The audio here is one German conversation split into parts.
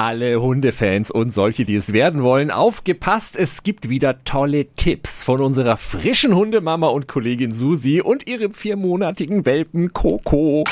alle Hundefans und solche, die es werden wollen, aufgepasst. Es gibt wieder tolle Tipps von unserer frischen Hundemama und Kollegin Susi und ihrem viermonatigen Welpen Coco.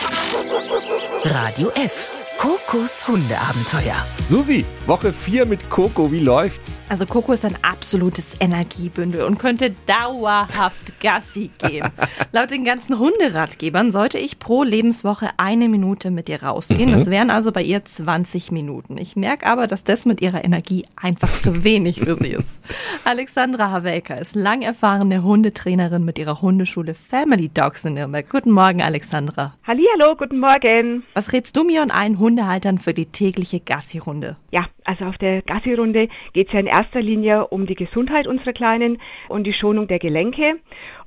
Radio F. Kokos Hundeabenteuer. Susi, Woche 4 mit Coco, wie läuft's? Also Coco ist ein absolutes Energiebündel und könnte dauerhaft Gassi gehen. Laut den ganzen Hunderatgebern sollte ich pro Lebenswoche eine Minute mit ihr rausgehen. Mhm. Das wären also bei ihr 20 Minuten. Ich merke aber, dass das mit ihrer Energie einfach zu wenig für sie ist. Alexandra Havelka ist lang erfahrene Hundetrainerin mit ihrer Hundeschule Family Dogs in Nürnberg. Guten Morgen, Alexandra. Hallihallo, guten Morgen. Was rätst du mir und allen Hundehaltern für die tägliche Gassi-Runde? Ja, also auf der Gassi-Runde geht es ja in erster Linie um die Gesundheit unserer Kleinen und die Schonung der Gelenke.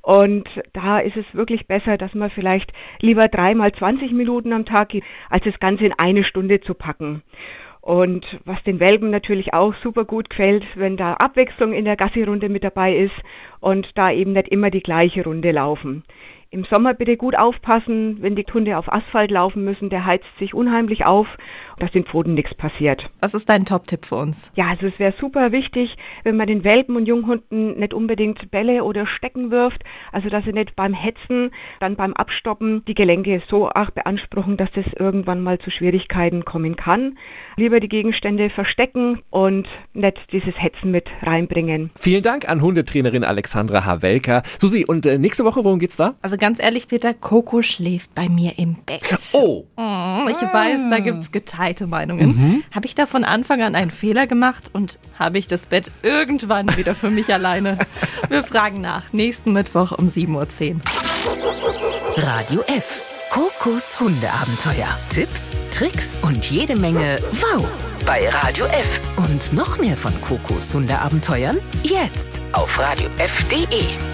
Und da ist es wirklich besser, dass man vielleicht lieber dreimal 20 Minuten am Tag geht, als das Ganze in eine Stunde zu packen. Und was den Welpen natürlich auch super gut gefällt, wenn da Abwechslung in der Gassi-Runde mit dabei ist und da eben nicht immer die gleiche Runde laufen. Im Sommer bitte gut aufpassen, wenn die Hunde auf Asphalt laufen müssen, der heizt sich unheimlich auf, dass den Pfoten nichts passiert. Was ist dein Top-Tipp für uns? Ja, also es wäre super wichtig, wenn man den Welpen und Junghunden nicht unbedingt Bälle oder Stecken wirft, also dass sie nicht beim Hetzen, dann beim Abstoppen die Gelenke so arg beanspruchen, dass das irgendwann mal zu Schwierigkeiten kommen kann. Lieber die Gegenstände verstecken und nicht dieses Hetzen mit reinbringen. Vielen Dank an Hundetrainerin Alexandra Havelka. Susi, und äh, nächste Woche, worum geht's da? Also ganz ehrlich, Peter, Coco schläft bei mir im Bett. Oh! Mm, ich weiß, da gibt's geteilte Meinungen. Mhm. Habe ich da von Anfang an einen Fehler gemacht und habe ich das Bett irgendwann wieder für mich alleine? Wir fragen nach. Nächsten Mittwoch um 7.10 Uhr. Radio F. Kokos Hundeabenteuer. Tipps, Tricks und jede Menge Wow bei Radio F. Und noch mehr von Kokos Hundeabenteuern jetzt auf radiof.de.